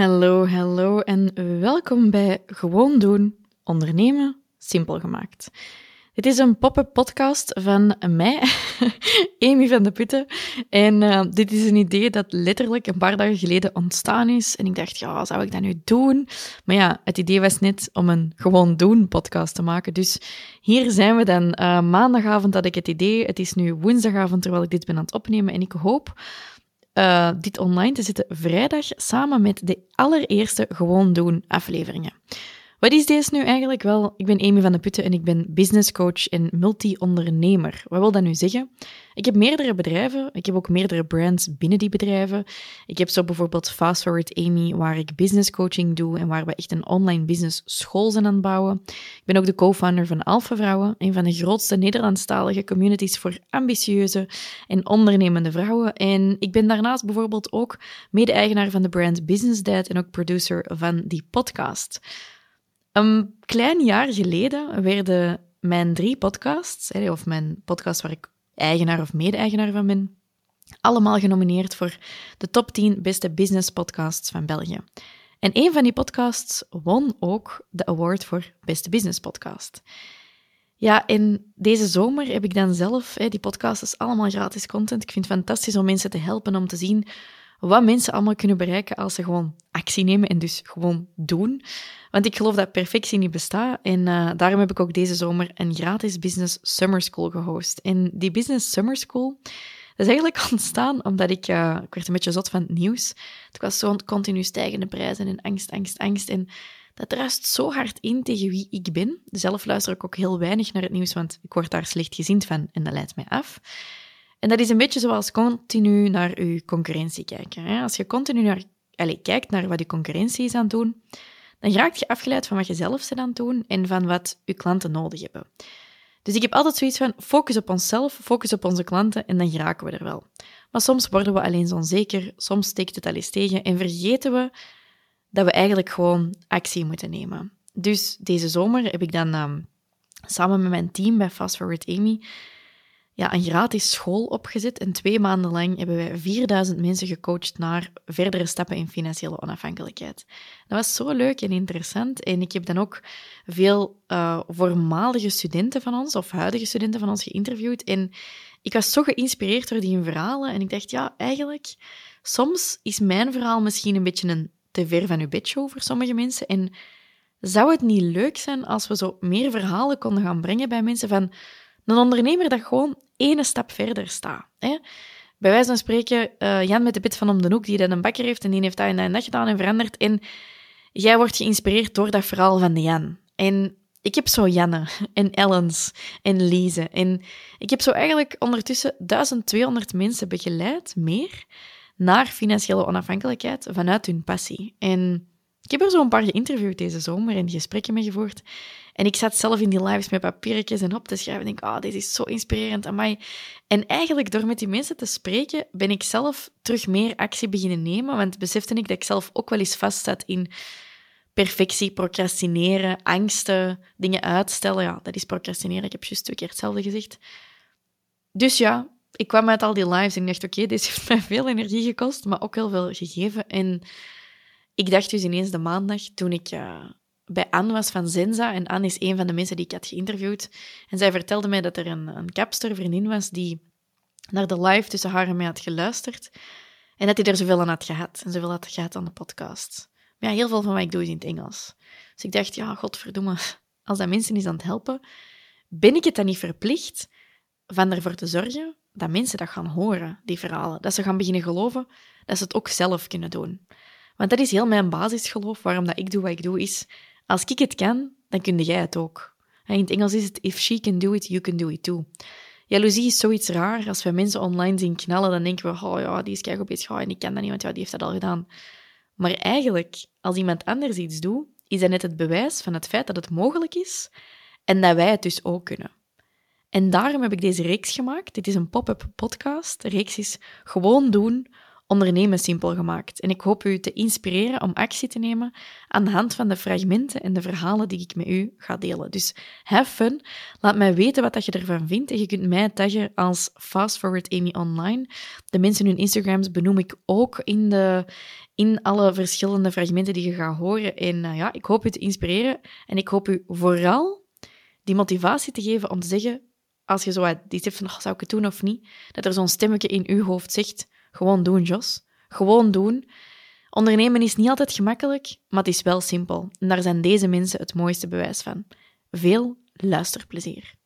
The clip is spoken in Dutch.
Hallo, hallo en welkom bij Gewoon Doen, Ondernemen, Simpel Gemaakt. Dit is een pop-up podcast van mij, Amy van de Putten. En uh, dit is een idee dat letterlijk een paar dagen geleden ontstaan is. En ik dacht, ja, zou ik dat nu doen? Maar ja, het idee was net om een Gewoon Doen podcast te maken. Dus hier zijn we dan. Uh, maandagavond had ik het idee. Het is nu woensdagavond terwijl ik dit ben aan het opnemen. En ik hoop uh, dit online te zetten vrijdag samen met de allereerste Gewoon Doen afleveringen. Wat is deze nu eigenlijk? Wel, ik ben Amy van de Putten en ik ben business coach en multi-ondernemer. Wat wil dat nu zeggen? Ik heb meerdere bedrijven. Ik heb ook meerdere brands binnen die bedrijven. Ik heb zo bijvoorbeeld Fast Forward Amy, waar ik business coaching doe en waar we echt een online business school zijn aan het bouwen. Ik ben ook de co-founder van Alpha Vrouwen, een van de grootste Nederlandstalige communities voor ambitieuze en ondernemende vrouwen. En ik ben daarnaast bijvoorbeeld ook mede-eigenaar van de brand Business Dad en ook producer van die podcast. Een klein jaar geleden werden mijn drie podcasts, of mijn podcast waar ik eigenaar of mede-eigenaar van ben, allemaal genomineerd voor de top 10 beste business podcasts van België. En een van die podcasts won ook de award voor beste business podcast. Ja, en deze zomer heb ik dan zelf, die podcast is allemaal gratis content. Ik vind het fantastisch om mensen te helpen om te zien wat mensen allemaal kunnen bereiken als ze gewoon actie nemen en dus gewoon doen. Want ik geloof dat perfectie niet bestaat. En uh, daarom heb ik ook deze zomer een gratis Business Summer School gehost. En die Business Summer School, is eigenlijk ontstaan omdat ik... Uh, ik werd een beetje zot van het nieuws. Het was zo'n continu stijgende prijzen en angst, angst, angst. En dat ruist zo hard in tegen wie ik ben. Zelf luister ik ook heel weinig naar het nieuws, want ik word daar slecht gezind van en dat leidt mij af. En dat is een beetje zoals continu naar je concurrentie kijken. Hè? Als je continu naar, allez, kijkt naar wat je concurrentie is aan het doen, dan raak je afgeleid van wat je zelf bent aan het doen en van wat je klanten nodig hebben. Dus ik heb altijd zoiets van, focus op onszelf, focus op onze klanten en dan geraken we er wel. Maar soms worden we alleen zo onzeker, soms steekt het al eens tegen en vergeten we dat we eigenlijk gewoon actie moeten nemen. Dus deze zomer heb ik dan um, samen met mijn team bij Fast Forward Amy ja, een gratis school opgezet. En twee maanden lang hebben wij 4000 mensen gecoacht naar verdere stappen in financiële onafhankelijkheid. Dat was zo leuk en interessant. En ik heb dan ook veel uh, voormalige studenten van ons, of huidige studenten van ons, geïnterviewd. En ik was zo geïnspireerd door die verhalen. En ik dacht, ja, eigenlijk, soms is mijn verhaal misschien een beetje een te ver van uw bedshow voor sommige mensen. En zou het niet leuk zijn als we zo meer verhalen konden gaan brengen bij mensen van een ondernemer dat gewoon ene stap verder staat. Hè? Bij wijze van spreken, uh, Jan met de pit van om de hoek, die dan een bakker heeft en die heeft dat en dat gedaan en veranderd. En jij wordt geïnspireerd door dat verhaal van Jan. En ik heb zo Janne en Ellens en Lise. En ik heb zo eigenlijk ondertussen 1200 mensen begeleid, meer, naar financiële onafhankelijkheid vanuit hun passie. En ik heb er zo een paar geïnterviewd deze zomer en gesprekken mee gevoerd. En ik zat zelf in die lives met papiertjes en op te schrijven. En denk, ah, oh, dit is zo inspirerend, amai. En eigenlijk, door met die mensen te spreken, ben ik zelf terug meer actie beginnen nemen. Want besefte ik dat ik zelf ook wel eens vastzat in perfectie, procrastineren, angsten, dingen uitstellen. Ja, dat is procrastineren. Ik heb juist twee keer hetzelfde gezegd. Dus ja, ik kwam uit al die lives en ik dacht, oké, okay, dit heeft mij veel energie gekost, maar ook heel veel gegeven. En ik dacht dus ineens de maandag, toen ik uh, bij Anne was van Zenza, en Anne is een van de mensen die ik had geïnterviewd, en zij vertelde mij dat er een, een kapster, vriendin was, die naar de live tussen haar en mij had geluisterd, en dat hij er zoveel aan had gehad, en zoveel had gehad aan de podcast. Maar ja, heel veel van wat ik doe is in het Engels. Dus ik dacht, ja, godverdomme, als dat mensen is aan het helpen, ben ik het dan niet verplicht van ervoor te zorgen dat mensen dat gaan horen, die verhalen. Dat ze gaan beginnen geloven dat ze het ook zelf kunnen doen. Want dat is heel mijn basisgeloof, waarom dat ik doe wat ik doe, is als ik het kan, dan kun jij het ook. In het Engels is het if she can do it, you can do it too. Jaloezie is zoiets raar. Als we mensen online zien knallen, dan denken we, oh ja, die is kijk op iets, en ik kan dat niet, want ja, die heeft dat al gedaan. Maar eigenlijk, als iemand anders iets doet, is dat net het bewijs van het feit dat het mogelijk is en dat wij het dus ook kunnen. En daarom heb ik deze reeks gemaakt. Dit is een pop-up podcast. De reeks is gewoon doen ondernemen simpel gemaakt. En ik hoop u te inspireren om actie te nemen aan de hand van de fragmenten en de verhalen die ik met u ga delen. Dus have fun. Laat mij weten wat je ervan vindt. En je kunt mij taggen als Fast Forward Amy Online. De mensen hun Instagrams benoem ik ook in de, in alle verschillende fragmenten die je gaat horen. En eh, ja, ik hoop u te inspireren en ik hoop u vooral die motivatie te geven om te zeggen, als je zo die hebt van, oh, zou ik het doen of niet, dat er zo'n stemmetje in uw hoofd zegt, gewoon doen, Jos. Gewoon doen. Ondernemen is niet altijd gemakkelijk, maar het is wel simpel. En daar zijn deze mensen het mooiste bewijs van. Veel luisterplezier.